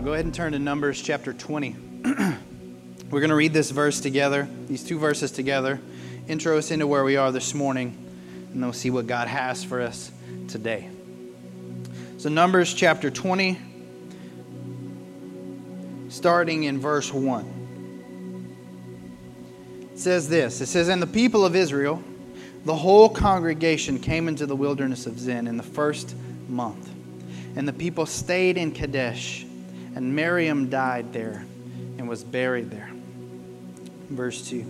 go ahead and turn to Numbers chapter 20. We're going to read this verse together, these two verses together, intro us into where we are this morning, and then we'll see what God has for us today. So, Numbers chapter 20, starting in verse 1. It says this It says, And the people of Israel, the whole congregation came into the wilderness of Zin in the first month. And the people stayed in Kadesh, and Miriam died there and was buried there. Verse 2.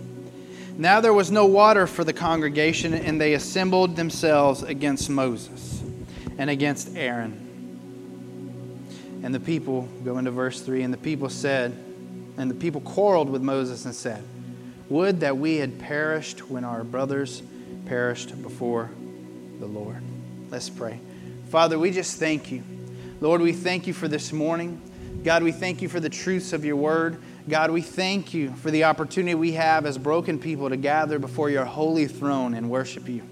Now there was no water for the congregation, and they assembled themselves against Moses and against Aaron. And the people, go into verse 3, and the people said, and the people quarreled with Moses and said, Would that we had perished when our brothers perished before the Lord. Let's pray. Father, we just thank you. Lord, we thank you for this morning. God, we thank you for the truths of your word. God, we thank you for the opportunity we have as broken people to gather before your holy throne and worship you.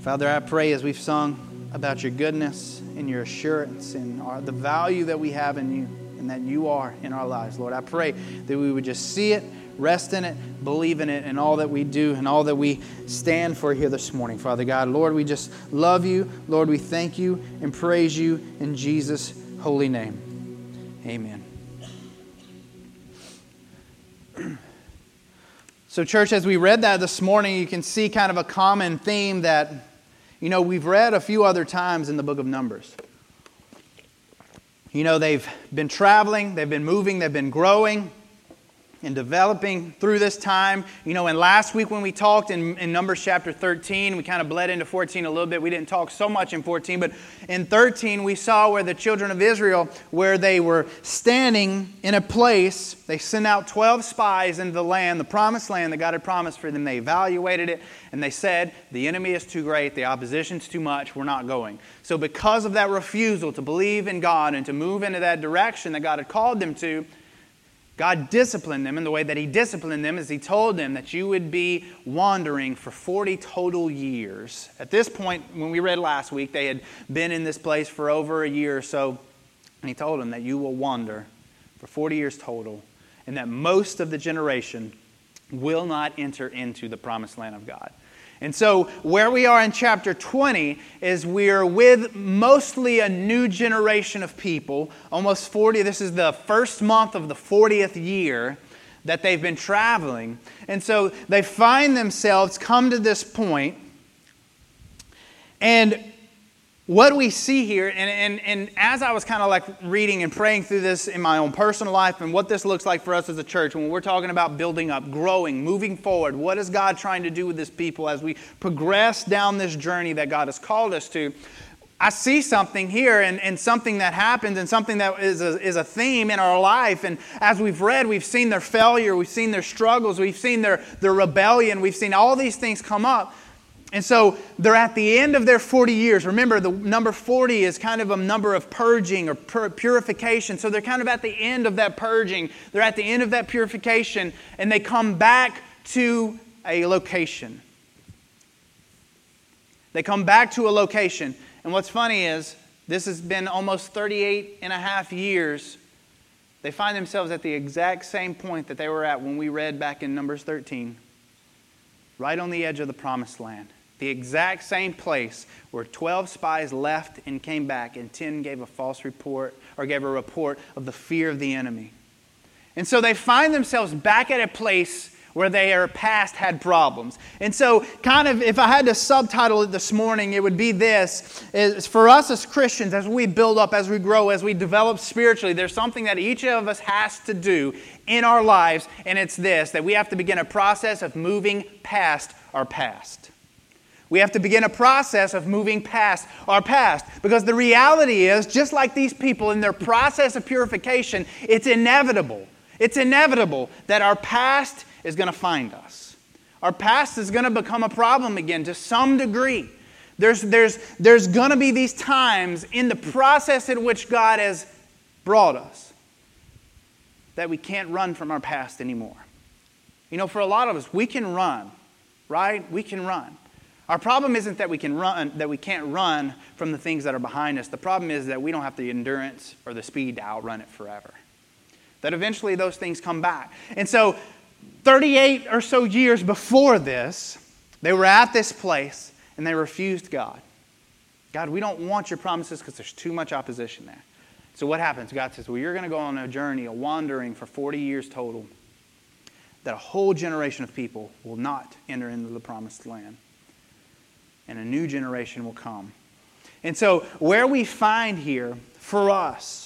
Father, I pray as we've sung about your goodness and your assurance and our, the value that we have in you and that you are in our lives, Lord, I pray that we would just see it rest in it, believe in it, and all that we do and all that we stand for here this morning, Father God. Lord, we just love you. Lord, we thank you and praise you in Jesus' holy name. Amen. So, church, as we read that this morning, you can see kind of a common theme that, you know, we've read a few other times in the book of Numbers. You know, they've been traveling, they've been moving, they've been growing and developing through this time. You know, and last week when we talked in, in, Numbers chapter 13, we kind of bled into 14 a little bit. We didn't talk so much in 14, but in 13 we saw where the children of Israel, where they were standing in a place, they sent out 12 spies into the land, the promised land that God had promised for them. They evaluated it and they said, the enemy is too great, the opposition's too much, we're not going. So because of that refusal to believe in God and to move into that direction that God had called them to, God disciplined them, and the way that He disciplined them is He told them that you would be wandering for 40 total years. At this point, when we read last week, they had been in this place for over a year or so, and He told them that you will wander for 40 years total, and that most of the generation will not enter into the promised land of God. And so, where we are in chapter 20 is we're with mostly a new generation of people, almost 40. This is the first month of the 40th year that they've been traveling. And so, they find themselves come to this point, and what we see here, and, and, and as I was kind of like reading and praying through this in my own personal life and what this looks like for us as a church, when we're talking about building up, growing, moving forward, what is God trying to do with this people as we progress down this journey that God has called us to? I see something here and, and something that happens and something that is a, is a theme in our life. And as we've read, we've seen their failure, we've seen their struggles, we've seen their, their rebellion, we've seen all these things come up. And so they're at the end of their 40 years. Remember, the number 40 is kind of a number of purging or purification. So they're kind of at the end of that purging. They're at the end of that purification, and they come back to a location. They come back to a location. And what's funny is, this has been almost 38 and a half years. They find themselves at the exact same point that they were at when we read back in Numbers 13, right on the edge of the promised land. The exact same place where 12 spies left and came back, and 10 gave a false report or gave a report of the fear of the enemy. And so they find themselves back at a place where they are past had problems. And so, kind of, if I had to subtitle it this morning, it would be this is for us as Christians, as we build up, as we grow, as we develop spiritually, there's something that each of us has to do in our lives, and it's this that we have to begin a process of moving past our past. We have to begin a process of moving past our past. Because the reality is, just like these people in their process of purification, it's inevitable. It's inevitable that our past is going to find us. Our past is going to become a problem again to some degree. There's, there's, there's going to be these times in the process in which God has brought us that we can't run from our past anymore. You know, for a lot of us, we can run, right? We can run. Our problem isn't that we can run that we can't run from the things that are behind us. The problem is that we don't have the endurance or the speed to outrun it forever. That eventually those things come back. And so 38 or so years before this, they were at this place and they refused God. God, we don't want your promises because there's too much opposition there. So what happens? God says, Well, you're going to go on a journey, a wandering for 40 years total, that a whole generation of people will not enter into the promised land. And a new generation will come. And so, where we find here for us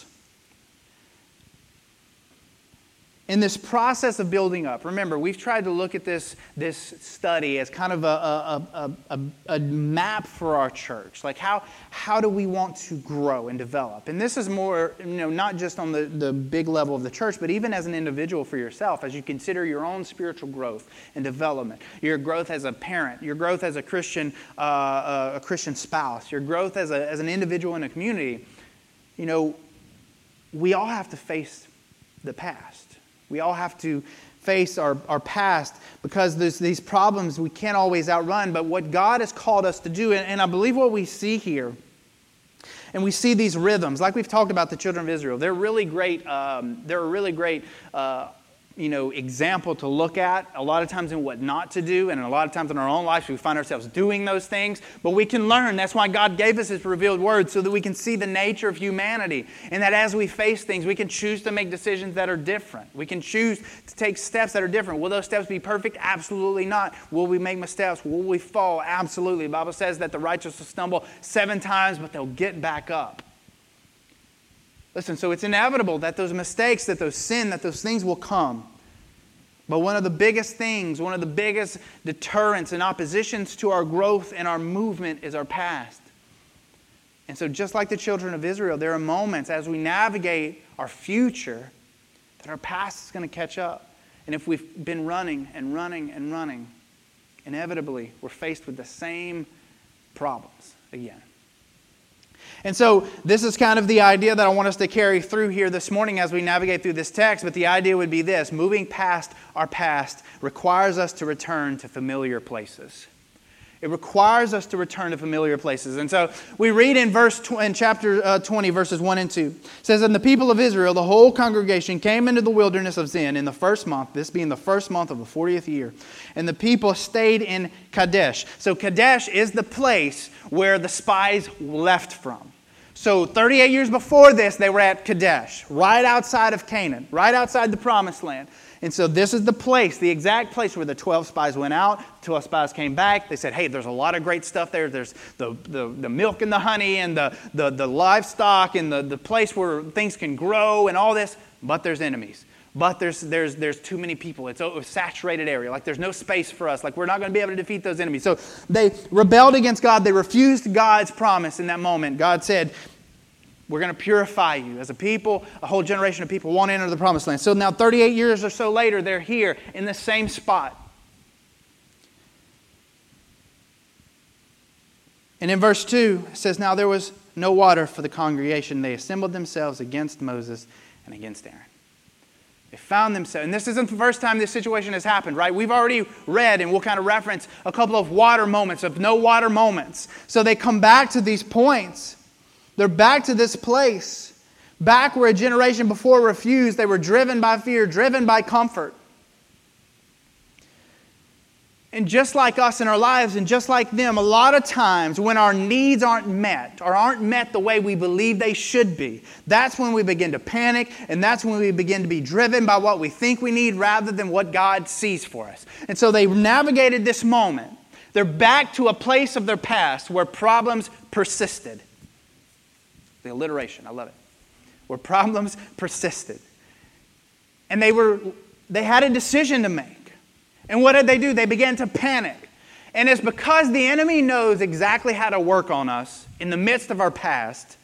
in this process of building up, remember, we've tried to look at this, this study as kind of a, a, a, a, map for our church. Like, how, how do we want to grow and develop? And this is more, you know, not just on the, the big level of the church, but even as an individual for yourself, as you consider your own spiritual growth and development, your growth as a parent, your growth as a Christian, uh, uh a Christian spouse, your growth as, a, as an individual in a community. You know, we all have to face the past we all have to face our, our past because there's these problems we can't always outrun. But what God has called us to do, and, and I believe what we see here, and we see these rhythms, like we've talked about the children of Israel, they're really great. Um, they're a really great uh, you know, example to look at a lot of times in what not to do, and a lot of times in our own lives we find ourselves doing those things. But we can learn. That's why God gave us His revealed word, so that we can see the nature of humanity, and that as we face things, we can choose to make decisions that are different. We can choose to take steps that are different. Will those steps be perfect? Absolutely not. Will we make mistakes? Will we fall? Absolutely. The Bible says that the righteous will stumble seven times, but they'll get back up. Listen, so it's inevitable that those mistakes, that those sin, that those things will come. But one of the biggest things, one of the biggest deterrents and oppositions to our growth and our movement is our past. And so, just like the children of Israel, there are moments as we navigate our future that our past is going to catch up. And if we've been running and running and running, inevitably we're faced with the same problems again. And so, this is kind of the idea that I want us to carry through here this morning as we navigate through this text. But the idea would be this moving past our past requires us to return to familiar places. It requires us to return to familiar places. And so we read in verse tw- in chapter uh, 20 verses 1 and 2. It says and the people of Israel the whole congregation came into the wilderness of Zin in the first month, this being the first month of the 40th year. And the people stayed in Kadesh. So Kadesh is the place where the spies left from. So 38 years before this, they were at Kadesh, right outside of Canaan, right outside the promised land. And so this is the place, the exact place where the 12 spies went out. 12 spies came back. They said, hey, there's a lot of great stuff there. There's the, the, the milk and the honey and the, the, the livestock and the, the place where things can grow and all this, but there's enemies but there's, there's, there's too many people. It's a saturated area. Like there's no space for us. Like we're not going to be able to defeat those enemies. So they rebelled against God. They refused God's promise in that moment. God said, We're going to purify you as a people. A whole generation of people want to enter the promised land. So now, 38 years or so later, they're here in the same spot. And in verse 2, it says, Now there was no water for the congregation. They assembled themselves against Moses and against Aaron. They found themselves, and this isn't the first time this situation has happened, right? We've already read, and we'll kind of reference a couple of water moments, of no water moments. So they come back to these points. They're back to this place, back where a generation before refused. They were driven by fear, driven by comfort. And just like us in our lives, and just like them, a lot of times when our needs aren't met or aren't met the way we believe they should be, that's when we begin to panic, and that's when we begin to be driven by what we think we need rather than what God sees for us. And so they navigated this moment. They're back to a place of their past where problems persisted. The alliteration, I love it. Where problems persisted. And they were they had a decision to make. And what did they do? They began to panic. And it's because the enemy knows exactly how to work on us in the midst of our past,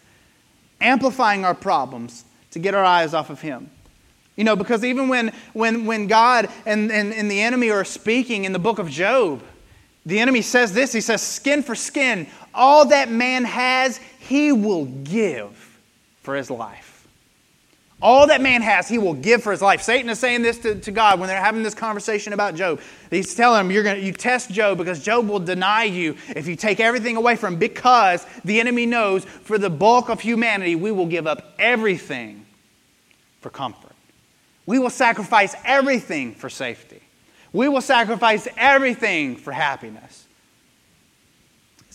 amplifying our problems to get our eyes off of him. You know, because even when, when, when God and, and, and the enemy are speaking in the book of Job, the enemy says this He says, skin for skin, all that man has, he will give for his life. All that man has, he will give for his life. Satan is saying this to, to God when they're having this conversation about Job. He's telling him, You're gonna you test Job because Job will deny you if you take everything away from him, because the enemy knows for the bulk of humanity, we will give up everything for comfort. We will sacrifice everything for safety. We will sacrifice everything for happiness.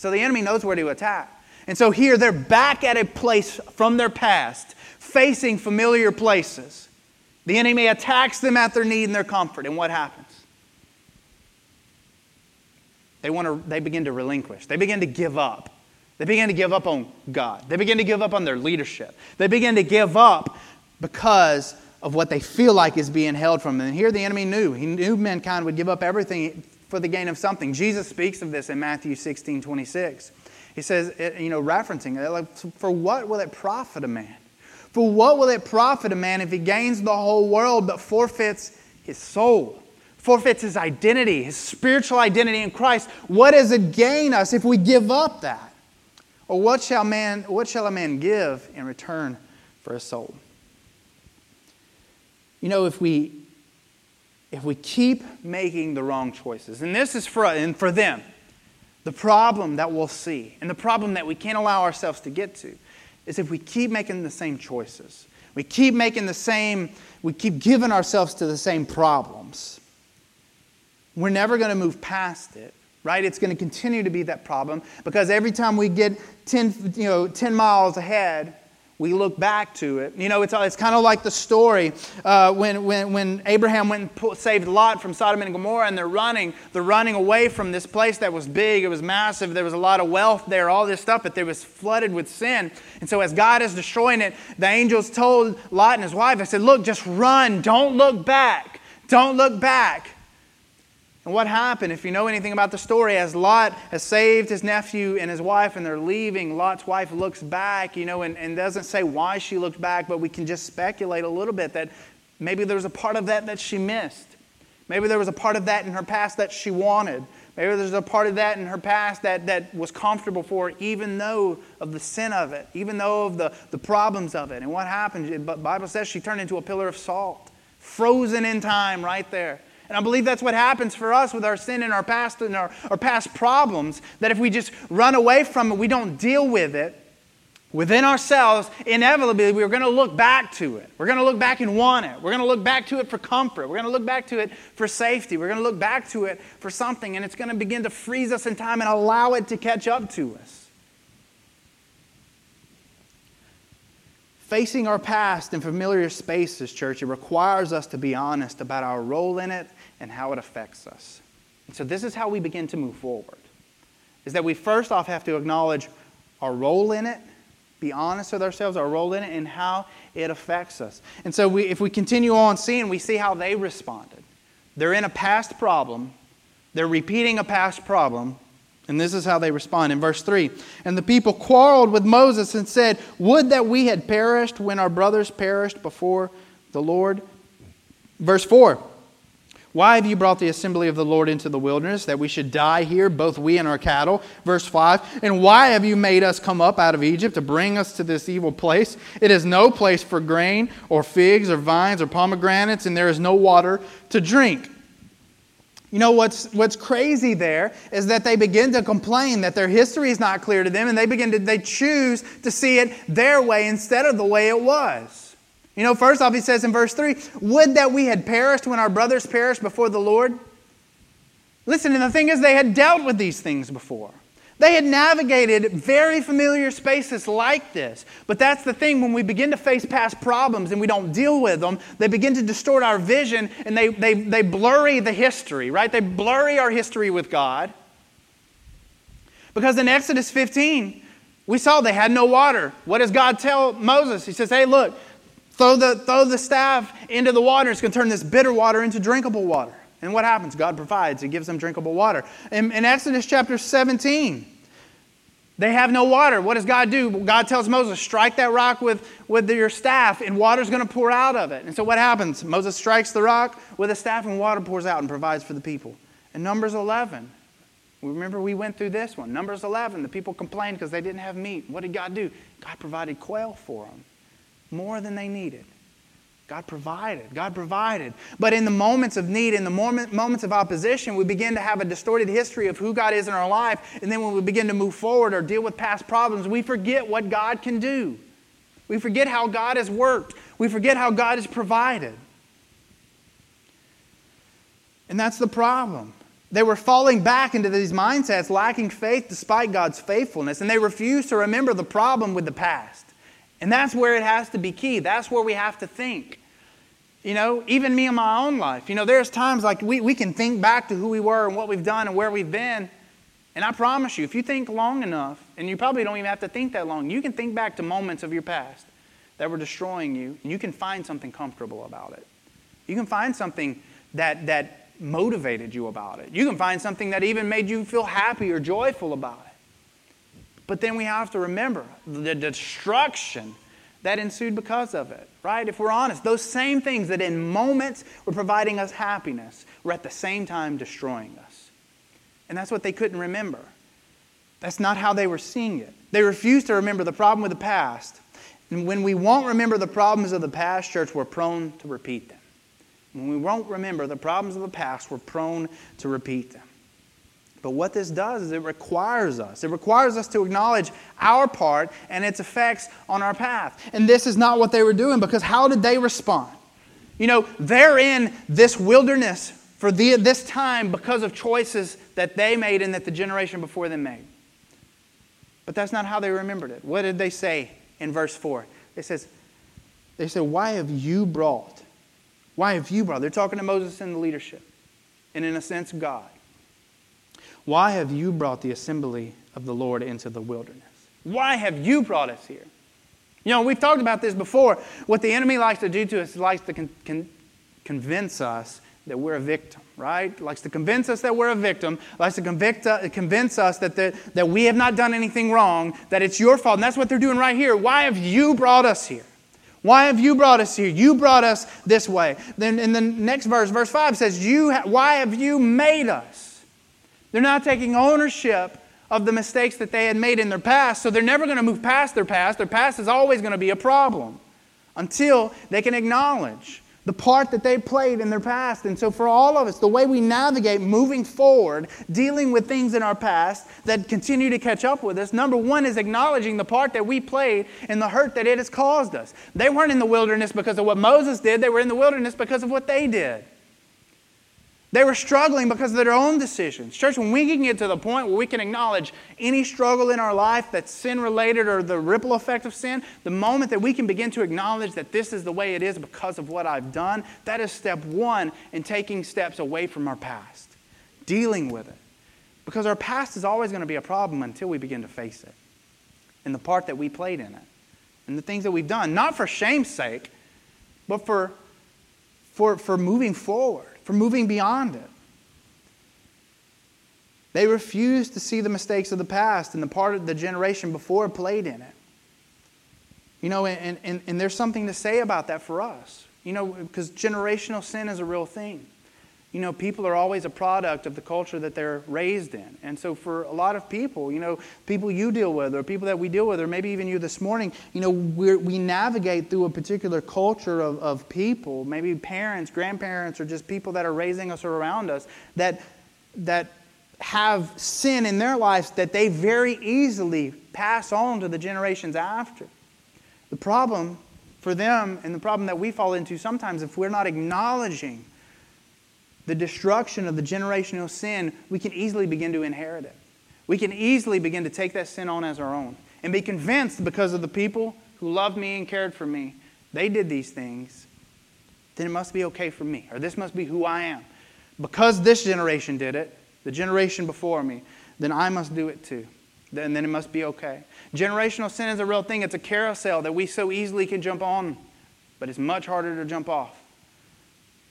So the enemy knows where to attack. And so here they're back at a place from their past, facing familiar places. The enemy attacks them at their need and their comfort. And what happens? They, want to, they begin to relinquish. They begin to give up. They begin to give up on God. They begin to give up on their leadership. They begin to give up because of what they feel like is being held from them. And here the enemy knew. He knew mankind would give up everything for the gain of something. Jesus speaks of this in Matthew 16 26. He says, eh, you know, referencing it, like, for what will it profit a man? For what will it profit a man if he gains the whole world but forfeits his soul? Forfeits his identity, his spiritual identity in Christ. What does it gain us if we give up that? Or what shall, man, what shall a man give in return for his soul? You know, if we if we keep making the wrong choices, and this is for and for them, the problem that we'll see, and the problem that we can't allow ourselves to get to, is if we keep making the same choices. We keep making the same, we keep giving ourselves to the same problems. We're never going to move past it, right? It's going to continue to be that problem because every time we get 10, you know, 10 miles ahead, we look back to it. You know, it's, it's kind of like the story uh, when, when, when Abraham went and put, saved Lot from Sodom and Gomorrah, and they're running. They're running away from this place that was big, it was massive, there was a lot of wealth there, all this stuff, but there was flooded with sin. And so, as God is destroying it, the angels told Lot and his wife, I said, Look, just run. Don't look back. Don't look back. And what happened, if you know anything about the story, as Lot has saved his nephew and his wife and they're leaving, Lot's wife looks back, you know, and, and doesn't say why she looked back, but we can just speculate a little bit that maybe there was a part of that that she missed. Maybe there was a part of that in her past that she wanted. Maybe there's a part of that in her past that, that was comfortable for her, even though of the sin of it, even though of the, the problems of it. And what happened? The Bible says she turned into a pillar of salt, frozen in time right there. And I believe that's what happens for us with our sin and our past and our, our past problems. That if we just run away from it, we don't deal with it within ourselves, inevitably we're going to look back to it. We're going to look back and want it. We're going to look back to it for comfort. We're going to look back to it for safety. We're going to look back to it for something, and it's going to begin to freeze us in time and allow it to catch up to us. Facing our past in familiar spaces, church, it requires us to be honest about our role in it and how it affects us. And so this is how we begin to move forward. Is that we first off have to acknowledge our role in it, be honest with ourselves, our role in it, and how it affects us. And so we, if we continue on seeing, we see how they responded. They're in a past problem, they're repeating a past problem, and this is how they respond in verse 3. And the people quarreled with Moses and said, Would that we had perished when our brothers perished before the Lord. Verse 4 why have you brought the assembly of the Lord into the wilderness, that we should die here, both we and our cattle? Verse 5 And why have you made us come up out of Egypt to bring us to this evil place? It is no place for grain, or figs, or vines, or pomegranates, and there is no water to drink. You know what's, what's crazy there is that they begin to complain that their history is not clear to them, and they begin to they choose to see it their way instead of the way it was. You know, first off, he says in verse 3 Would that we had perished when our brothers perished before the Lord. Listen, and the thing is, they had dealt with these things before. They had navigated very familiar spaces like this. But that's the thing, when we begin to face past problems and we don't deal with them, they begin to distort our vision and they, they, they blurry the history, right? They blurry our history with God. Because in Exodus 15, we saw they had no water. What does God tell Moses? He says, Hey, look, Throw the, throw the staff into the water. It's going to turn this bitter water into drinkable water. And what happens? God provides. He gives them drinkable water. In, in Exodus chapter 17, they have no water. What does God do? God tells Moses, strike that rock with, with your staff, and water's going to pour out of it. And so what happens? Moses strikes the rock with a staff, and water pours out and provides for the people. In Numbers 11, remember we went through this one. Numbers 11, the people complained because they didn't have meat. What did God do? God provided quail for them more than they needed. God provided. God provided. But in the moments of need, in the moment, moments of opposition, we begin to have a distorted history of who God is in our life. And then when we begin to move forward or deal with past problems, we forget what God can do. We forget how God has worked. We forget how God has provided. And that's the problem. They were falling back into these mindsets, lacking faith despite God's faithfulness, and they refused to remember the problem with the past. And that's where it has to be key. That's where we have to think. You know, even me in my own life, you know, there's times like we, we can think back to who we were and what we've done and where we've been. And I promise you, if you think long enough, and you probably don't even have to think that long, you can think back to moments of your past that were destroying you, and you can find something comfortable about it. You can find something that, that motivated you about it. You can find something that even made you feel happy or joyful about it. But then we have to remember the destruction that ensued because of it, right? If we're honest, those same things that in moments were providing us happiness were at the same time destroying us. And that's what they couldn't remember. That's not how they were seeing it. They refused to remember the problem with the past. And when we won't remember the problems of the past, church, we're prone to repeat them. When we won't remember the problems of the past, we're prone to repeat them. But what this does is it requires us. It requires us to acknowledge our part and its effects on our path. And this is not what they were doing because how did they respond? You know, they're in this wilderness for the, this time because of choices that they made and that the generation before them made. But that's not how they remembered it. What did they say in verse 4? It says, they said, Why have you brought? Why have you brought? They're talking to Moses and the leadership, and in a sense, God. Why have you brought the assembly of the Lord into the wilderness? Why have you brought us here? You know, we've talked about this before. What the enemy likes to do to us likes to con- con- convince us that we're a victim, right? Likes to convince us that we're a victim, likes to convict, uh, convince us that, the, that we have not done anything wrong, that it's your fault. And that's what they're doing right here. Why have you brought us here? Why have you brought us here? You brought us this way. Then in the next verse, verse 5 says, you ha- Why have you made us? They're not taking ownership of the mistakes that they had made in their past, so they're never going to move past their past. Their past is always going to be a problem until they can acknowledge the part that they played in their past. And so, for all of us, the way we navigate moving forward, dealing with things in our past that continue to catch up with us, number one is acknowledging the part that we played in the hurt that it has caused us. They weren't in the wilderness because of what Moses did, they were in the wilderness because of what they did. They were struggling because of their own decisions. Church, when we can get to the point where we can acknowledge any struggle in our life that's sin related or the ripple effect of sin, the moment that we can begin to acknowledge that this is the way it is because of what I've done, that is step one in taking steps away from our past, dealing with it. Because our past is always going to be a problem until we begin to face it and the part that we played in it and the things that we've done, not for shame's sake, but for, for, for moving forward for moving beyond it. They refused to see the mistakes of the past and the part of the generation before played in it. You know, and, and, and there's something to say about that for us. You know, because generational sin is a real thing you know, people are always a product of the culture that they're raised in. And so for a lot of people, you know, people you deal with or people that we deal with, or maybe even you this morning, you know, we navigate through a particular culture of, of people, maybe parents, grandparents, or just people that are raising us or around us that, that have sin in their lives that they very easily pass on to the generations after. The problem for them and the problem that we fall into sometimes if we're not acknowledging the destruction of the generational sin, we can easily begin to inherit it. We can easily begin to take that sin on as our own and be convinced because of the people who loved me and cared for me, they did these things, then it must be okay for me, or this must be who I am. Because this generation did it, the generation before me, then I must do it too. And then it must be okay. Generational sin is a real thing. It's a carousel that we so easily can jump on, but it's much harder to jump off.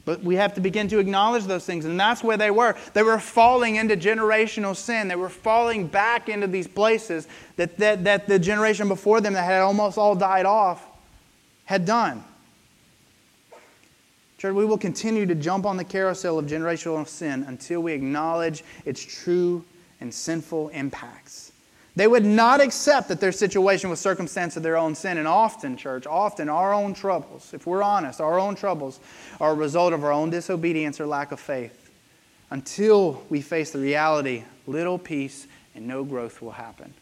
But we have to begin to acknowledge those things. And that's where they were. They were falling into generational sin. They were falling back into these places that, that, that the generation before them that had almost all died off had done. Church, we will continue to jump on the carousel of generational sin until we acknowledge its true and sinful impacts. They would not accept that their situation was circumstance of their own sin. And often, church, often our own troubles, if we're honest, our own troubles are a result of our own disobedience or lack of faith. Until we face the reality, little peace and no growth will happen.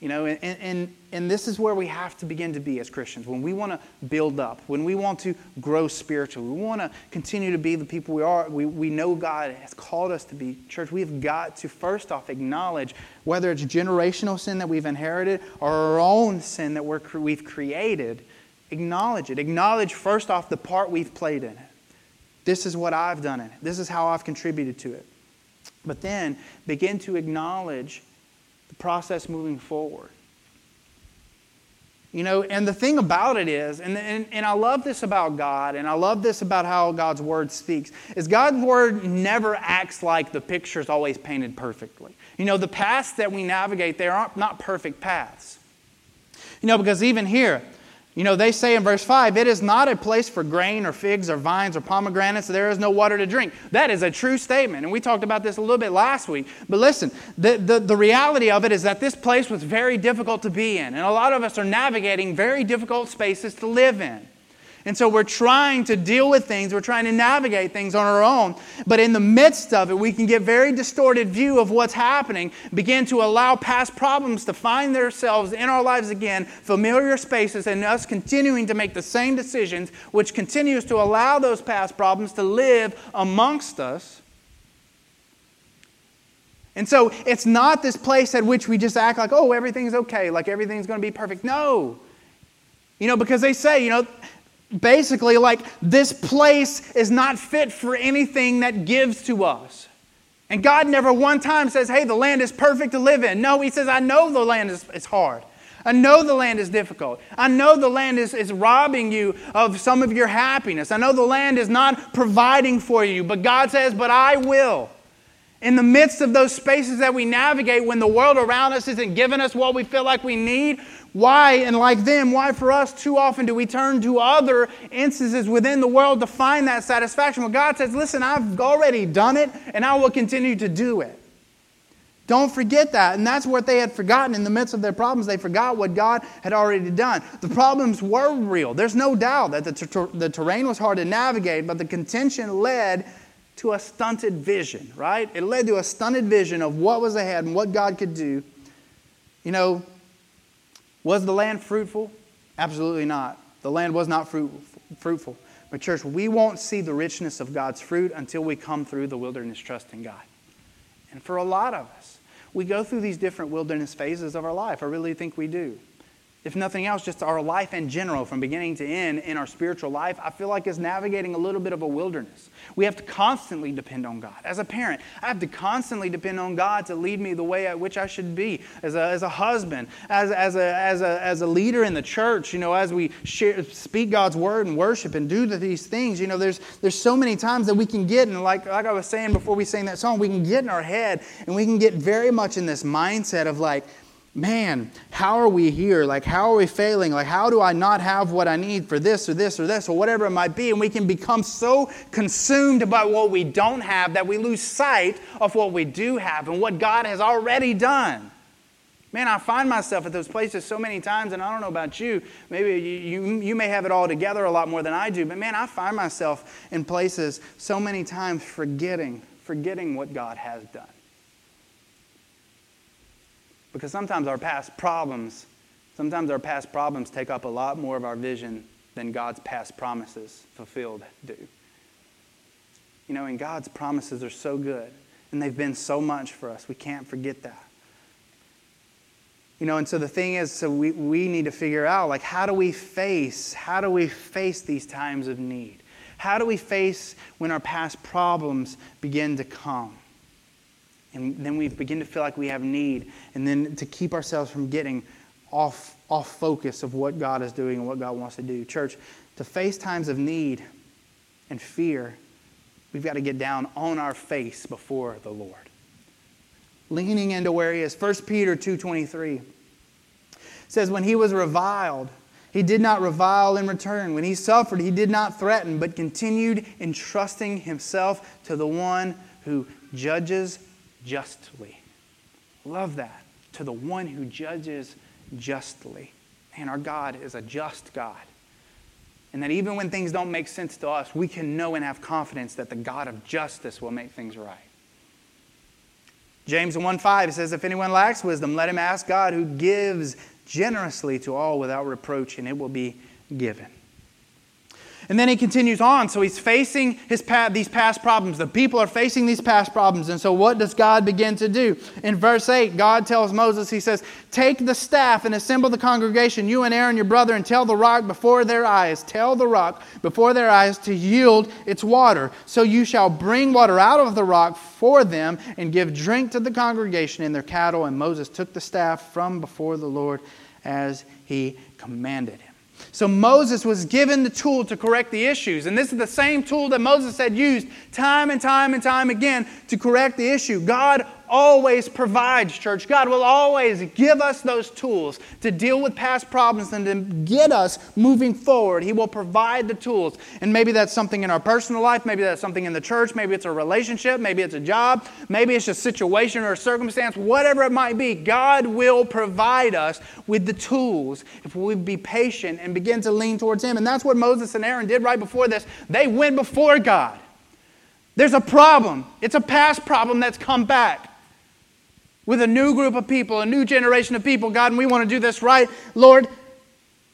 You know, and, and, and this is where we have to begin to be as Christians. When we want to build up, when we want to grow spiritually, we want to continue to be the people we are, we, we know God has called us to be. Church, we've got to first off acknowledge whether it's generational sin that we've inherited or our own sin that we're, we've created, acknowledge it. Acknowledge first off the part we've played in it. This is what I've done in it, this is how I've contributed to it. But then begin to acknowledge process moving forward. You know, and the thing about it is, and, and, and I love this about God, and I love this about how God's Word speaks, is God's Word never acts like the picture's always painted perfectly. You know, the paths that we navigate, they are not perfect paths. You know, because even here, you know, they say in verse 5, it is not a place for grain or figs or vines or pomegranates. There is no water to drink. That is a true statement. And we talked about this a little bit last week. But listen, the, the, the reality of it is that this place was very difficult to be in. And a lot of us are navigating very difficult spaces to live in. And so we're trying to deal with things, we're trying to navigate things on our own. But in the midst of it, we can get a very distorted view of what's happening, begin to allow past problems to find themselves in our lives again, familiar spaces, and us continuing to make the same decisions, which continues to allow those past problems to live amongst us. And so it's not this place at which we just act like, oh, everything's okay, like everything's going to be perfect. No. You know, because they say, you know, basically like this place is not fit for anything that gives to us. And God never one time says, hey, the land is perfect to live in. No, He says, I know the land is, is hard. I know the land is difficult. I know the land is, is robbing you of some of your happiness. I know the land is not providing for you, but God says, but I will. In the midst of those spaces that we navigate, when the world around us isn't giving us what we feel like we need, why, and like them, why for us too often do we turn to other instances within the world to find that satisfaction? Well, God says, listen, I've already done it and I will continue to do it. Don't forget that. And that's what they had forgotten in the midst of their problems. They forgot what God had already done. The problems were real. There's no doubt that the, ter- the terrain was hard to navigate, but the contention led to a stunted vision, right? It led to a stunted vision of what was ahead and what God could do. You know, was the land fruitful? Absolutely not. The land was not fruitful. But, church, we won't see the richness of God's fruit until we come through the wilderness trusting God. And for a lot of us, we go through these different wilderness phases of our life. I really think we do if nothing else, just our life in general, from beginning to end in our spiritual life, I feel like is navigating a little bit of a wilderness. We have to constantly depend on God. As a parent, I have to constantly depend on God to lead me the way at which I should be. As a, as a husband, as, as, a, as, a, as a leader in the church, you know, as we share, speak God's word and worship and do these things, you know, there's, there's so many times that we can get, and like, like I was saying before we sang that song, we can get in our head and we can get very much in this mindset of like, man, how are we here? Like, how are we failing? Like, how do I not have what I need for this or this or this or whatever it might be? And we can become so consumed by what we don't have that we lose sight of what we do have and what God has already done. Man, I find myself at those places so many times, and I don't know about you. Maybe you, you, you may have it all together a lot more than I do, but man, I find myself in places so many times forgetting, forgetting what God has done. Because sometimes our past problems, sometimes our past problems take up a lot more of our vision than God's past promises fulfilled do. You know, and God's promises are so good, and they've been so much for us. We can't forget that. You know, and so the thing is, so we, we need to figure out, like, how do we face, how do we face these times of need? How do we face when our past problems begin to come? And then we begin to feel like we have need, and then to keep ourselves from getting off, off focus of what God is doing and what God wants to do. Church, to face times of need and fear, we've got to get down on our face before the Lord. Leaning into where he is. 1 Peter 2.23 says, When he was reviled, he did not revile in return. When he suffered, he did not threaten, but continued entrusting himself to the one who judges justly. Love that. to the one who judges justly. And our God is a just God. And that even when things don't make sense to us, we can know and have confidence that the God of justice will make things right. James 1 5 says, If anyone lacks wisdom, let him ask God who gives generously to all without reproach, and it will be given. And then he continues on. So he's facing his these past problems. The people are facing these past problems. And so what does God begin to do? In verse 8, God tells Moses, He says, Take the staff and assemble the congregation, you and Aaron your brother, and tell the rock before their eyes, tell the rock before their eyes to yield its water. So you shall bring water out of the rock for them and give drink to the congregation and their cattle. And Moses took the staff from before the Lord as he commanded. So Moses was given the tool to correct the issues. And this is the same tool that Moses had used time and time and time again to correct the issue. God always provides, church. God will always give us those tools to deal with past problems and to get us moving forward. He will provide the tools. And maybe that's something in our personal life, maybe that's something in the church, maybe it's a relationship, maybe it's a job, maybe it's a situation or a circumstance, whatever it might be. God will provide us with the tools if we be patient and begin to lean towards Him. And that's what Moses and Aaron did right before this. They went before God. There's a problem. It's a past problem that's come back with a new group of people, a new generation of people. God, and we want to do this right. Lord,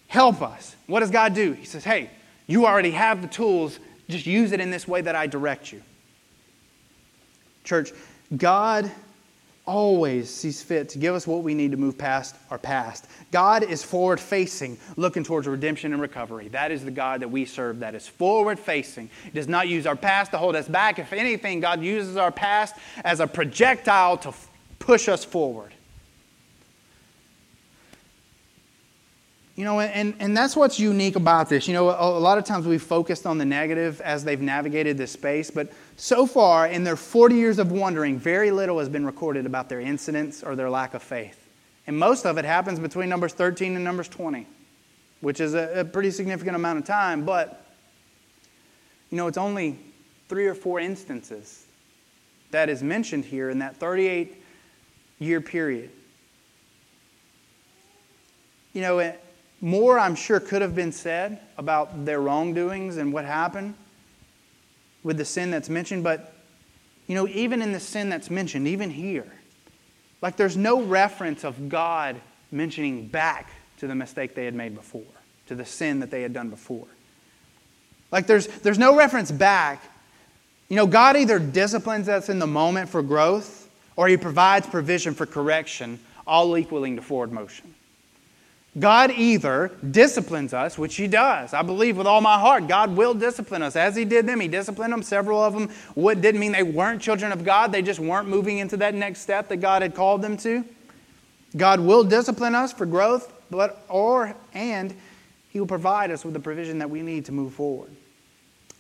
help us. What does God do? He says, Hey, you already have the tools. Just use it in this way that I direct you. Church, God always sees fit to give us what we need to move past our past. God is forward facing, looking towards redemption and recovery. That is the God that we serve, that is forward facing. He does not use our past to hold us back. If anything, God uses our past as a projectile to push us forward. You know, and, and that's what's unique about this. You know, a, a lot of times we've focused on the negative as they've navigated this space, but so far in their 40 years of wandering, very little has been recorded about their incidents or their lack of faith. And most of it happens between Numbers 13 and Numbers 20, which is a, a pretty significant amount of time, but, you know, it's only three or four instances that is mentioned here in that 38 year period. You know, more I'm sure could have been said about their wrongdoings and what happened with the sin that's mentioned, but, you know, even in the sin that's mentioned, even here, like there's no reference of God mentioning back to the mistake they had made before, to the sin that they had done before. Like there's, there's no reference back. You know, God either disciplines us in the moment for growth or He provides provision for correction, all equaling to forward motion. God either disciplines us, which He does. I believe with all my heart, God will discipline us. As He did them, He disciplined them. Several of them what didn't mean they weren't children of God, they just weren't moving into that next step that God had called them to. God will discipline us for growth, but or and He will provide us with the provision that we need to move forward.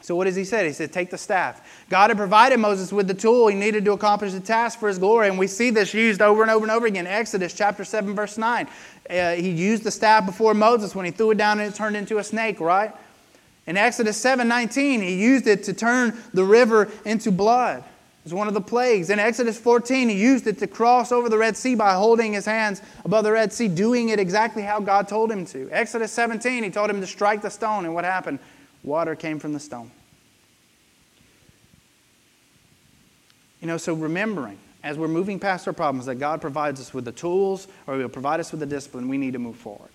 So, what does he say? He said, Take the staff. God had provided Moses with the tool he needed to accomplish the task for his glory. And we see this used over and over and over again. Exodus chapter 7, verse 9. Uh, he used the staff before Moses when he threw it down and it turned into a snake, right? In Exodus 7 19, he used it to turn the river into blood. It's one of the plagues. In Exodus 14, he used it to cross over the Red Sea by holding his hands above the Red Sea, doing it exactly how God told him to. Exodus 17, he told him to strike the stone, and what happened? Water came from the stone. You know, so remembering as we're moving past our problems that God provides us with the tools or He'll provide us with the discipline, we need to move forward.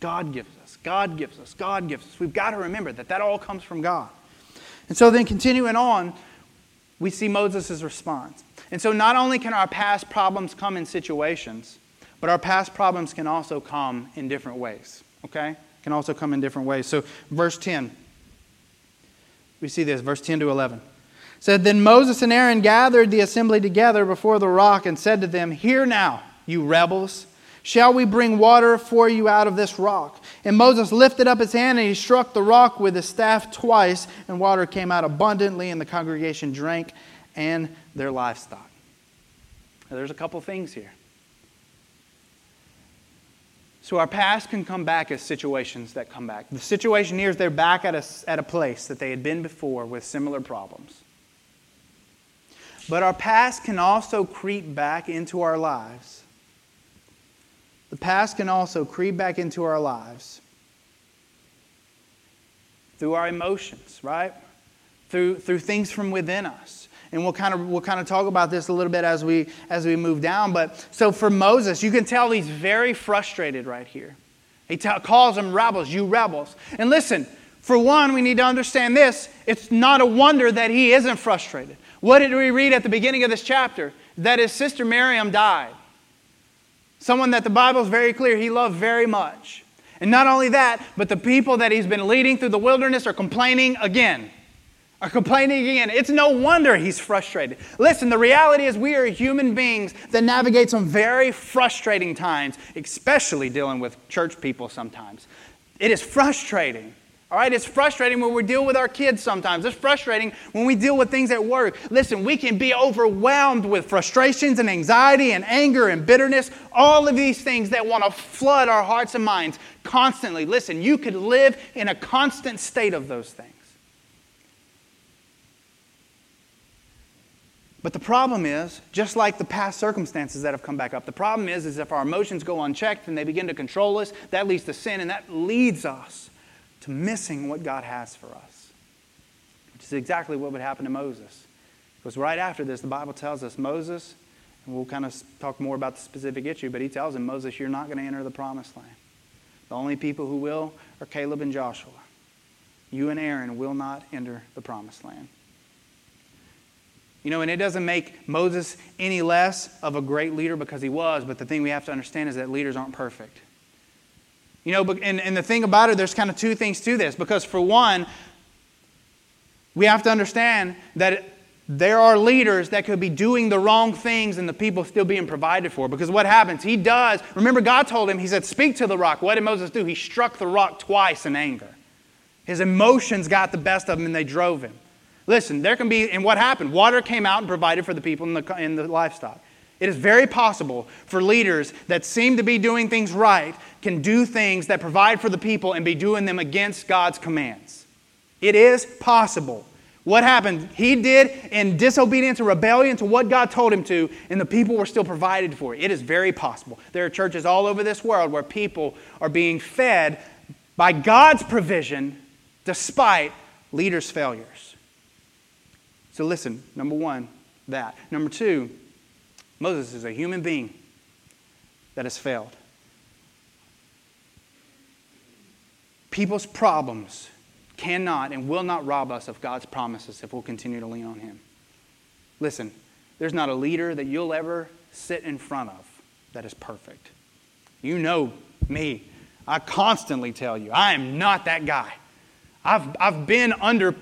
God gives us, God gives us, God gives us. We've got to remember that that all comes from God. And so then continuing on, we see Moses' response. And so not only can our past problems come in situations, but our past problems can also come in different ways. Okay? Can also come in different ways. So, verse 10, we see this, verse 10 to 11. Said, Then Moses and Aaron gathered the assembly together before the rock and said to them, Hear now, you rebels. Shall we bring water for you out of this rock? And Moses lifted up his hand and he struck the rock with his staff twice, and water came out abundantly, and the congregation drank and their livestock. Now, there's a couple things here. So our past can come back as situations that come back. The situation here is they're back at a, at a place that they had been before with similar problems. But our past can also creep back into our lives the past can also creep back into our lives through our emotions, right? Through, through things from within us. And we'll kind of we'll kind of talk about this a little bit as we as we move down. But so for Moses, you can tell he's very frustrated right here. He t- calls them rebels, you rebels. And listen, for one, we need to understand this. It's not a wonder that he isn't frustrated. What did we read at the beginning of this chapter? That his sister Miriam died. Someone that the Bible is very clear he loved very much. And not only that, but the people that he's been leading through the wilderness are complaining again. Are complaining again. It's no wonder he's frustrated. Listen, the reality is we are human beings that navigate some very frustrating times, especially dealing with church people sometimes. It is frustrating. All right, it's frustrating when we deal with our kids sometimes. It's frustrating when we deal with things at work. Listen, we can be overwhelmed with frustrations and anxiety and anger and bitterness, all of these things that want to flood our hearts and minds constantly. Listen, you could live in a constant state of those things. But the problem is, just like the past circumstances that have come back up, the problem is, is if our emotions go unchecked and they begin to control us, that leads to sin and that leads us to missing what God has for us, which is exactly what would happen to Moses. Because right after this, the Bible tells us Moses, and we'll kind of talk more about the specific issue, but he tells him, Moses, you're not going to enter the promised land. The only people who will are Caleb and Joshua. You and Aaron will not enter the promised land. You know, and it doesn't make Moses any less of a great leader because he was, but the thing we have to understand is that leaders aren't perfect. You know, and, and the thing about it, there's kind of two things to this. Because for one, we have to understand that there are leaders that could be doing the wrong things and the people still being provided for. Because what happens? He does. Remember, God told him, He said, Speak to the rock. What did Moses do? He struck the rock twice in anger. His emotions got the best of him and they drove him. Listen, there can be, and what happened? Water came out and provided for the people and the, the livestock. It is very possible for leaders that seem to be doing things right can do things that provide for the people and be doing them against God's commands. It is possible. What happened? He did in disobedience and rebellion to what God told him to, and the people were still provided for. It is very possible. There are churches all over this world where people are being fed by God's provision despite leaders' failures. So, listen, number one, that. Number two, Moses is a human being that has failed. People's problems cannot and will not rob us of God's promises if we'll continue to lean on Him. Listen, there's not a leader that you'll ever sit in front of that is perfect. You know me. I constantly tell you, I am not that guy. I've, I've been under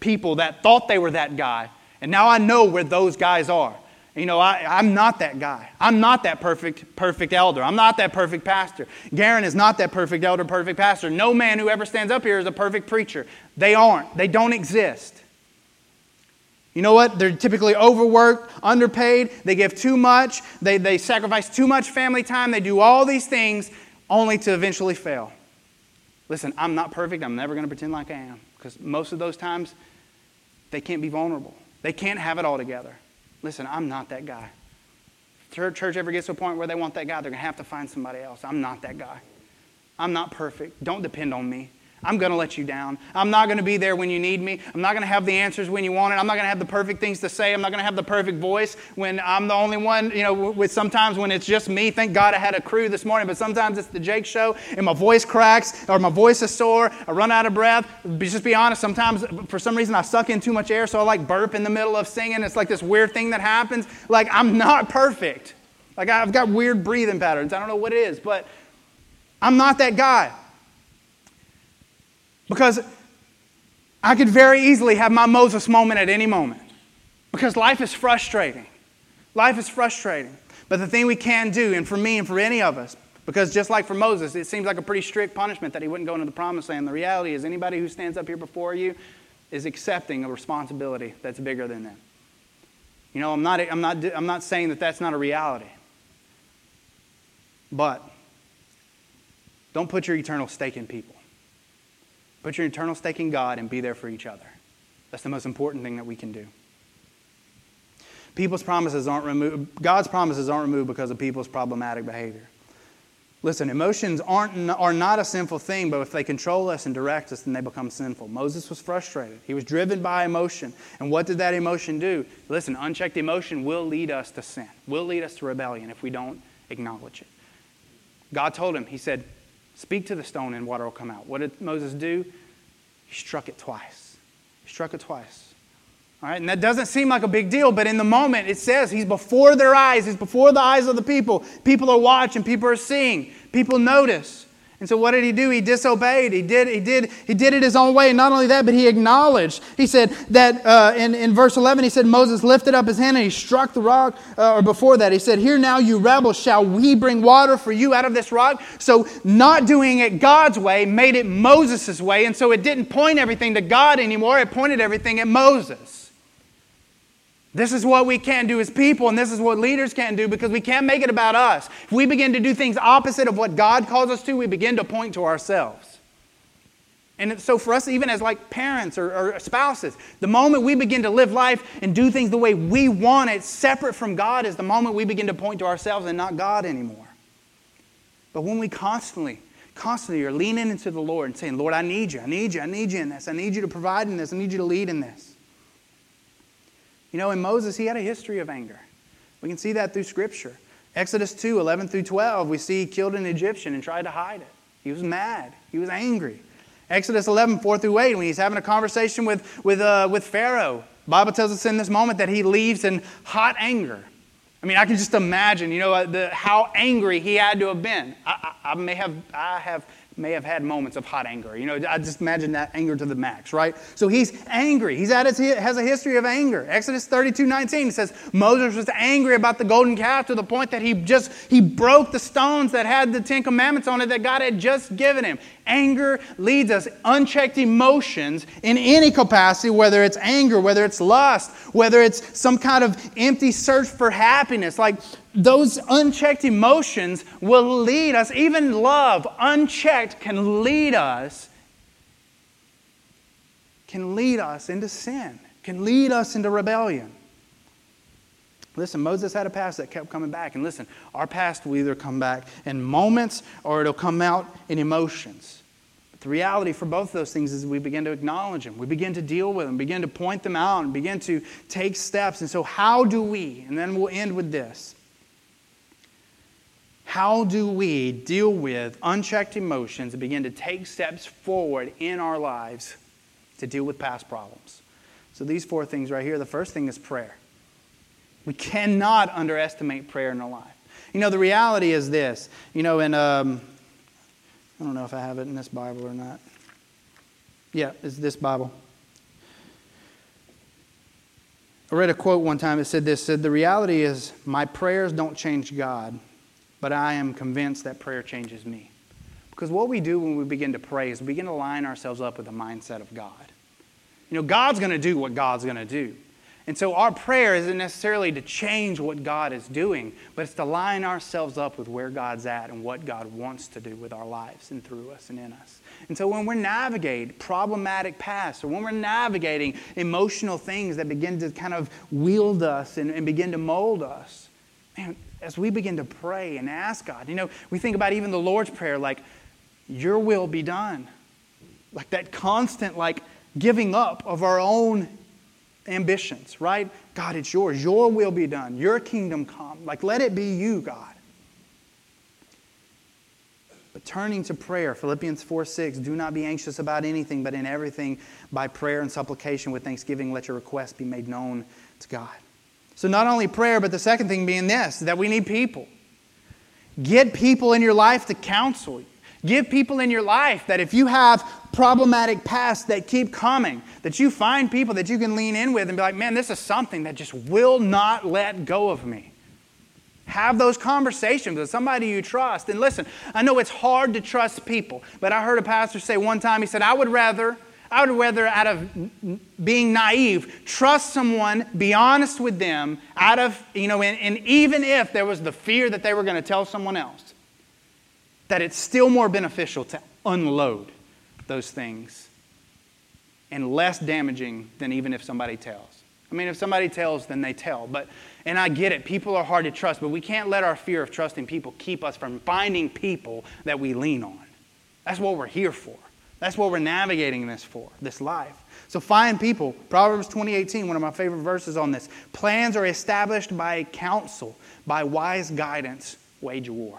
people that thought they were that guy, and now I know where those guys are. You know, I, am not that guy. I'm not that perfect, perfect elder. I'm not that perfect pastor. Garen is not that perfect elder, perfect pastor. No man who ever stands up here is a perfect preacher. They aren't. They don't exist. You know what? They're typically overworked, underpaid. They give too much. They, they sacrifice too much family time. They do all these things only to eventually fail. Listen, I'm not perfect. I'm never going to pretend like I am because most of those times they can't be vulnerable. They can't have it all together. Listen, I'm not that guy. If church ever gets to a point where they want that guy, they're going to have to find somebody else. I'm not that guy. I'm not perfect. Don't depend on me. I'm going to let you down. I'm not going to be there when you need me. I'm not going to have the answers when you want it. I'm not going to have the perfect things to say. I'm not going to have the perfect voice when I'm the only one, you know, with sometimes when it's just me. Thank God I had a crew this morning, but sometimes it's the Jake show and my voice cracks or my voice is sore. I run out of breath. Just be honest, sometimes for some reason I suck in too much air, so I like burp in the middle of singing. It's like this weird thing that happens. Like I'm not perfect. Like I've got weird breathing patterns. I don't know what it is, but I'm not that guy. Because I could very easily have my Moses moment at any moment. Because life is frustrating. Life is frustrating. But the thing we can do, and for me and for any of us, because just like for Moses, it seems like a pretty strict punishment that he wouldn't go into the promised land. The reality is, anybody who stands up here before you is accepting a responsibility that's bigger than them. You know, I'm not, I'm not, I'm not saying that that's not a reality. But don't put your eternal stake in people. Put your eternal stake in God and be there for each other. That's the most important thing that we can do. People's promises aren't removed, God's promises aren't removed because of people's problematic behavior. Listen, emotions aren't, are not a sinful thing, but if they control us and direct us, then they become sinful. Moses was frustrated. He was driven by emotion. And what did that emotion do? Listen, unchecked emotion will lead us to sin, will lead us to rebellion if we don't acknowledge it. God told him, He said, Speak to the stone and water will come out. What did Moses do? He struck it twice. He struck it twice. All right, and that doesn't seem like a big deal, but in the moment it says he's before their eyes, he's before the eyes of the people. People are watching, people are seeing, people notice. And so what did he do? He disobeyed. He did, he did, he did it his own way. And not only that, but he acknowledged. He said that uh, in, in verse 11, he said, Moses lifted up his hand and he struck the rock. Uh, or before that, he said, Here now, you rebels, shall we bring water for you out of this rock? So not doing it God's way made it Moses' way. And so it didn't point everything to God anymore, it pointed everything at Moses. This is what we can't do as people, and this is what leaders can't do because we can't make it about us. If we begin to do things opposite of what God calls us to, we begin to point to ourselves. And so, for us, even as like parents or, or, spouses, the moment we begin to live life and do things the way we want it, separate from God, is the moment we begin to point to ourselves and not God anymore. But when we constantly, constantly are leaning into the Lord and saying, Lord, I need you, I need you, I need you in this, I need you to provide in this, I need you to lead in this. You know, in Moses, he had a history of anger. We can see that through Scripture. Exodus 2 11 through 12, we see he killed an Egyptian and tried to hide it. He was mad, he was angry. Exodus 11 4 through 8, when he's having a conversation with, with, uh, with Pharaoh, Bible tells us in this moment that he leaves in hot anger. I mean, I can just imagine, you know, uh, the, how angry he had to have been. I, I, I may have, I have may have had moments of hot anger. You know, I just imagine that anger to the max, right? So he's angry. He's at his, has a history of anger. Exodus 32 19 says Moses was angry about the golden calf to the point that he just he broke the stones that had the Ten Commandments on it that God had just given him. Anger leads us, unchecked emotions in any capacity, whether it's anger, whether it's lust, whether it's some kind of empty search for happiness. Like those unchecked emotions will lead us, even love, unchecked, can lead us, can lead us into sin, can lead us into rebellion. Listen, Moses had a past that kept coming back. And listen, our past will either come back in moments or it'll come out in emotions. But the reality for both of those things is we begin to acknowledge them, we begin to deal with them, begin to point them out, and begin to take steps. And so, how do we, and then we'll end with this how do we deal with unchecked emotions and begin to take steps forward in our lives to deal with past problems? So, these four things right here the first thing is prayer. We cannot underestimate prayer in our life. You know, the reality is this. You know, in, um, I don't know if I have it in this Bible or not. Yeah, it's this Bible. I read a quote one time that said this said the reality is my prayers don't change God but I am convinced that prayer changes me. Because what we do when we begin to pray is we begin to line ourselves up with the mindset of God. You know, God's going to do what God's going to do. And so our prayer isn't necessarily to change what God is doing, but it's to line ourselves up with where God's at and what God wants to do with our lives and through us and in us. And so when we're navigating problematic pasts or when we're navigating emotional things that begin to kind of wield us and, and begin to mold us, man, as we begin to pray and ask God, you know, we think about even the Lord's Prayer like, Your will be done. Like that constant, like, giving up of our own ambitions, right? God, it's yours. Your will be done. Your kingdom come. Like, let it be you, God. But turning to prayer, Philippians 4 6, do not be anxious about anything, but in everything, by prayer and supplication with thanksgiving, let your requests be made known to God. So, not only prayer, but the second thing being this that we need people. Get people in your life to counsel you. Give people in your life that if you have problematic pasts that keep coming, that you find people that you can lean in with and be like, man, this is something that just will not let go of me. Have those conversations with somebody you trust. And listen, I know it's hard to trust people, but I heard a pastor say one time, he said, I would rather I would rather, out of being naive, trust someone, be honest with them, out of, you know, and, and even if there was the fear that they were going to tell someone else, that it's still more beneficial to unload those things and less damaging than even if somebody tells. I mean, if somebody tells, then they tell. But And I get it, people are hard to trust, but we can't let our fear of trusting people keep us from finding people that we lean on. That's what we're here for. That's what we're navigating this for, this life. So find people. Proverbs 20:18, one of my favorite verses on this. Plans are established by counsel, by wise guidance, wage war.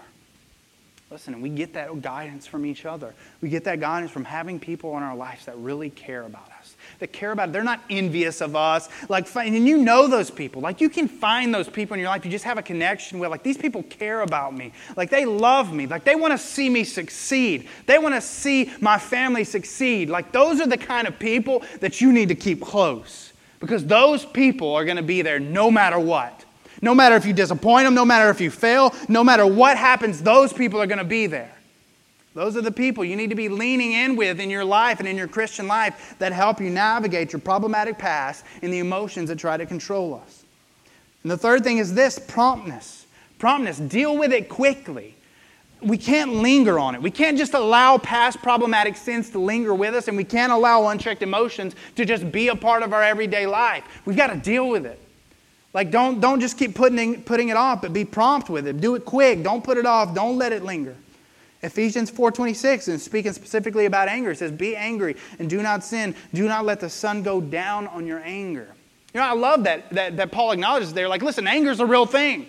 Listen, we get that guidance from each other. We get that guidance from having people in our lives that really care about that care about it. They're not envious of us. Like, and you know those people. Like, you can find those people in your life you just have a connection with. Like, these people care about me. Like, they love me. Like, they want to see me succeed. They want to see my family succeed. Like, those are the kind of people that you need to keep close because those people are going to be there no matter what. No matter if you disappoint them, no matter if you fail, no matter what happens, those people are going to be there. Those are the people you need to be leaning in with in your life and in your Christian life that help you navigate your problematic past and the emotions that try to control us. And the third thing is this promptness. Promptness. Deal with it quickly. We can't linger on it. We can't just allow past problematic sins to linger with us, and we can't allow unchecked emotions to just be a part of our everyday life. We've got to deal with it. Like, don't, don't just keep putting, putting it off, but be prompt with it. Do it quick. Don't put it off. Don't let it linger. Ephesians 4.26, and speaking specifically about anger, it says, Be angry and do not sin. Do not let the sun go down on your anger. You know, I love that, that, that Paul acknowledges there. Like, listen, anger is a real thing.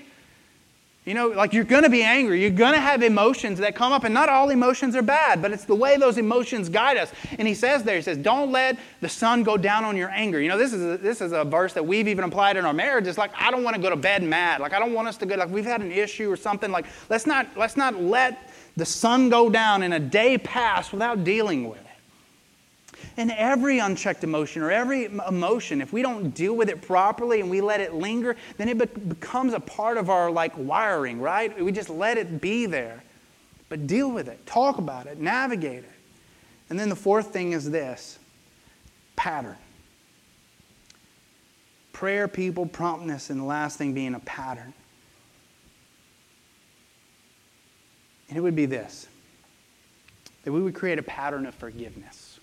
You know, like you're going to be angry. You're going to have emotions that come up, and not all emotions are bad, but it's the way those emotions guide us. And he says there, he says, Don't let the sun go down on your anger. You know, this is a, this is a verse that we've even applied in our marriage. It's like, I don't want to go to bed mad. Like, I don't want us to go, like, we've had an issue or something. Like, let's not, let's not let the sun go down and a day pass without dealing with it. And every unchecked emotion or every emotion, if we don't deal with it properly and we let it linger, then it be- becomes a part of our like wiring, right? We just let it be there. But deal with it, talk about it, navigate it. And then the fourth thing is this pattern. Prayer, people, promptness, and the last thing being a pattern. And it would be this that we would create a pattern of forgiveness.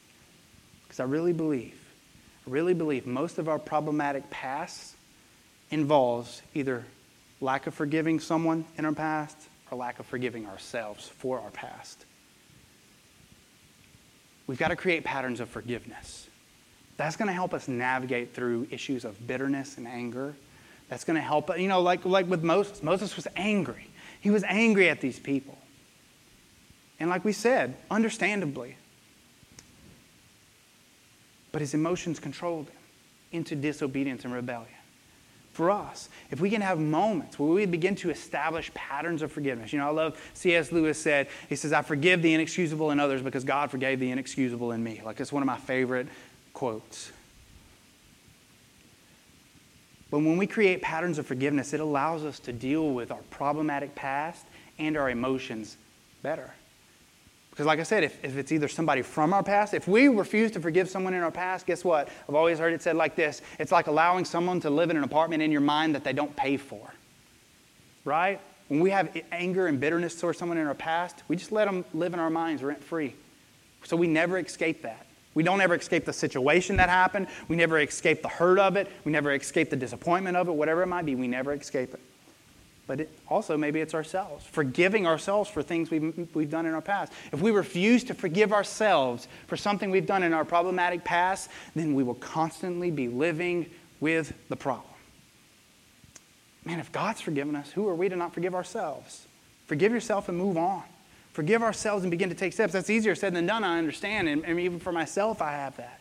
Because I really believe, I really believe most of our problematic past involves either lack of forgiving someone in our past or lack of forgiving ourselves for our past. We've got to create patterns of forgiveness. That's going to help us navigate through issues of bitterness and anger. That's going to help, us, you know, like, like with Moses. Moses was angry. He was angry at these people. And like we said, understandably, but his emotions controlled him into disobedience and rebellion. For us, if we can have moments where we begin to establish patterns of forgiveness. You know, I love C.S. Lewis said, he says, I forgive the inexcusable in others because God forgave the inexcusable in me. Like, it's one of my favorite quotes. But when we create patterns of forgiveness, it allows us to deal with our problematic past and our emotions better. Because, like I said, if, if it's either somebody from our past, if we refuse to forgive someone in our past, guess what? I've always heard it said like this it's like allowing someone to live in an apartment in your mind that they don't pay for. Right? When we have anger and bitterness towards someone in our past, we just let them live in our minds rent free. So we never escape that. We don't ever escape the situation that happened. We never escape the hurt of it. We never escape the disappointment of it, whatever it might be. We never escape it but it, also maybe it's ourselves, forgiving ourselves for things we've, we've done in our past. If we refuse to forgive ourselves for something we've done in our problematic past, then we will constantly be living with the problem. Man, if God's forgiven us, who are we to not forgive ourselves? Forgive yourself and move on. Forgive ourselves and begin to take steps. That's easier said than done, I understand. And, and even for myself, I have that.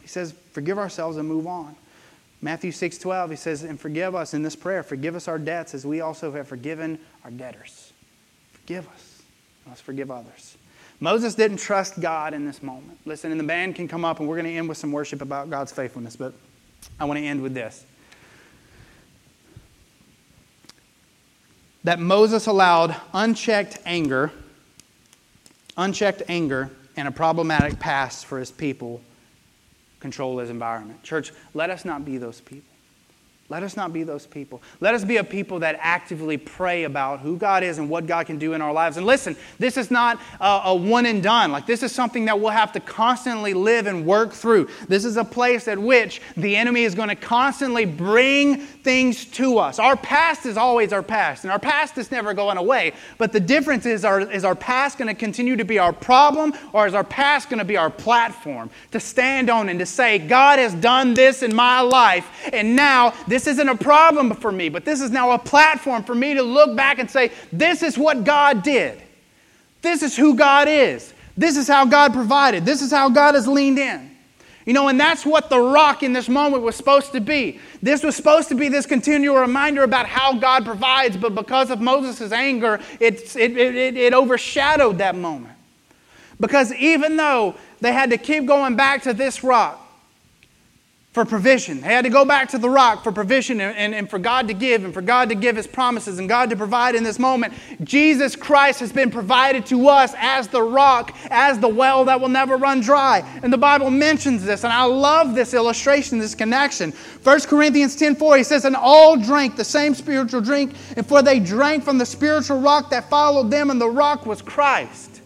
He says, forgive ourselves and move on. Matthew 6 12, he says, And forgive us in this prayer, forgive us our debts as we also have forgiven our debtors. Forgive us. Let's forgive others. Moses didn't trust God in this moment. Listen, and the band can come up and we're going to end with some worship about God's faithfulness, but I want to end with this. That Moses allowed unchecked anger, unchecked anger, and a problematic past for his people control his environment. Church, let us not be those people. Let us not be those people. Let us be a people that actively pray about who God is and what God can do in our lives. And listen, this is not a, a, one and done. Like, this is something that we'll have to constantly live and work through. This is a place at which the enemy is going to constantly bring things to us. Our past is always our past, and our past is never going away. But the difference is, our, is our past going to continue to be our problem, or is our past going to be our platform to stand on and to say, God has done this in my life, and now this isn't a problem for me, but this is now a platform for me to look back and say, This is what God did. This is who God is. This is how God provided. This is how God has leaned in. You know, and that's what the rock in this moment was supposed to be. This was supposed to be this continual reminder about how God provides, but because of Moses' anger, it, it, it, it overshadowed that moment. Because even though they had to keep going back to this rock, for provision. They had to go back to the rock for provision and, and, and, for God to give and for God to give His promises and God to provide in this moment. Jesus Christ has been provided to us as the rock, as the well that will never run dry. And the Bible mentions this, and I love this illustration, this connection. 1 Corinthians 10 4, he says, And all drank the same spiritual drink, and for they drank from the spiritual rock that followed them, and the rock was Christ.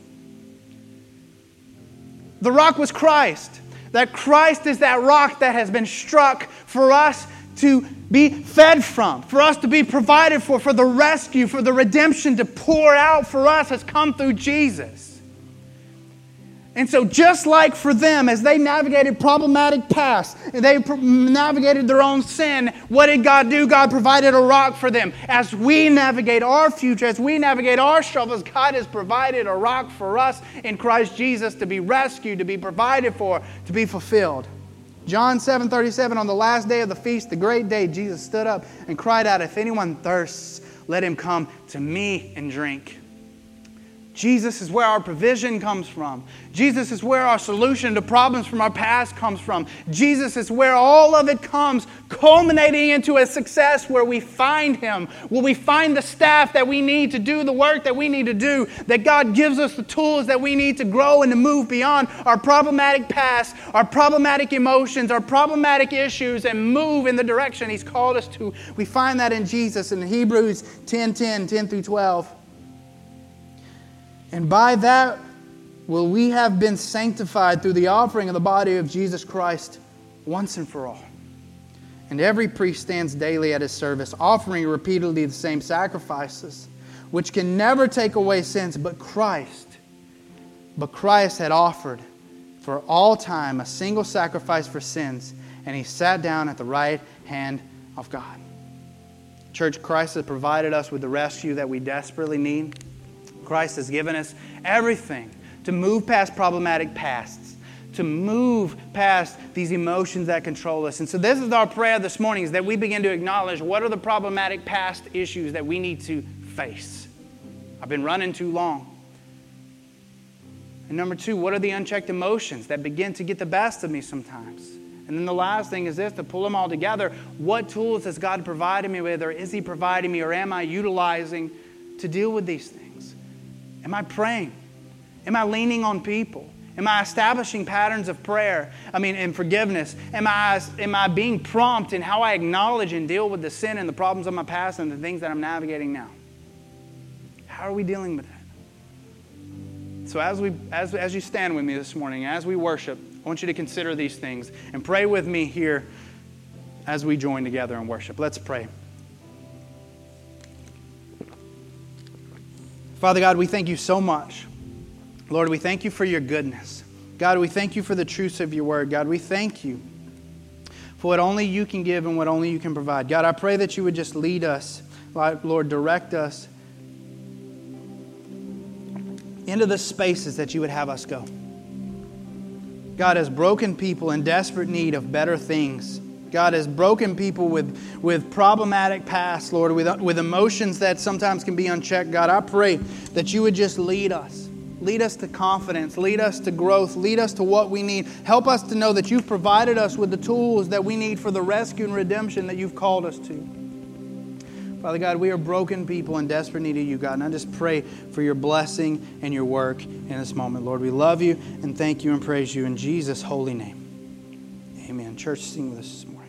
The rock was Christ. That Christ is that rock that has been struck for us to be fed from, for us to be provided for, for the rescue, for the redemption to pour out for us has come through Jesus. And so, just like for them, as they navigated problematic past, they navigated their own sin, what did God do? God provided a rock for them. As we navigate our future, as we navigate our struggles, God has provided a rock for us in Christ Jesus to be rescued, to be provided for, to be fulfilled. John 7 37, on the last day of the feast, the great day, Jesus stood up and cried out, If anyone thirsts, let him come to me and drink. Jesus is where our provision comes from. Jesus is where our solution to problems from our past comes from. Jesus is where all of it comes, culminating into a success where we find Him, where we find the staff that we need to do the work that we need to do, that God gives us the tools that we need to grow and to move beyond our problematic past, our problematic emotions, our problematic issues, and move in the direction He's called us to. We find that in Jesus in Hebrews 10 10, 10 through 12. And by that will we have been sanctified through the offering of the body of Jesus Christ once and for all. And every priest stands daily at his service, offering repeatedly the same sacrifices, which can never take away sins, but Christ. But Christ had offered for all time a single sacrifice for sins, and he sat down at the right hand of God. Church, Christ has provided us with the rescue that we desperately need. Christ has given us everything to move past problematic pasts, to move past these emotions that control us. And so this is our prayer this morning is that we begin to acknowledge what are the problematic past issues that we need to face. I've been running too long. And number two, what are the unchecked emotions that begin to get the best of me sometimes? And then the last thing is this to pull them all together. What tools has God provided me with, or is He providing me, or am I utilizing to deal with these things? Am I praying? Am I leaning on people? Am I establishing patterns of prayer? I mean, in forgiveness? Am I, am I being prompt in how I acknowledge and deal with the sin and the problems of my past and the things that I'm navigating now? How are we dealing with that? So, as, we, as, as you stand with me this morning, as we worship, I want you to consider these things and pray with me here as we join together in worship. Let's pray. Father God, we thank you so much. Lord, we thank you for your goodness. God, we thank you for the truths of your word. God, we thank you for what only you can give and what only you can provide. God, I pray that you would just lead us, Lord, direct us into the spaces that you would have us go. God, as broken people in desperate need of better things, God has broken people with, with problematic past, Lord, with, with emotions that sometimes can be unchecked. God, I pray that you would just lead us. Lead us to confidence. Lead us to growth. Lead us to what we need. Help us to know that you've provided us with the tools that we need for the rescue and redemption that you've called us to. Father God, we are broken people in desperate need of you, God. And I just pray for your blessing and your work in this moment. Lord, we love you and thank you and praise you in Jesus' holy name. Amen. Church, sing this morning.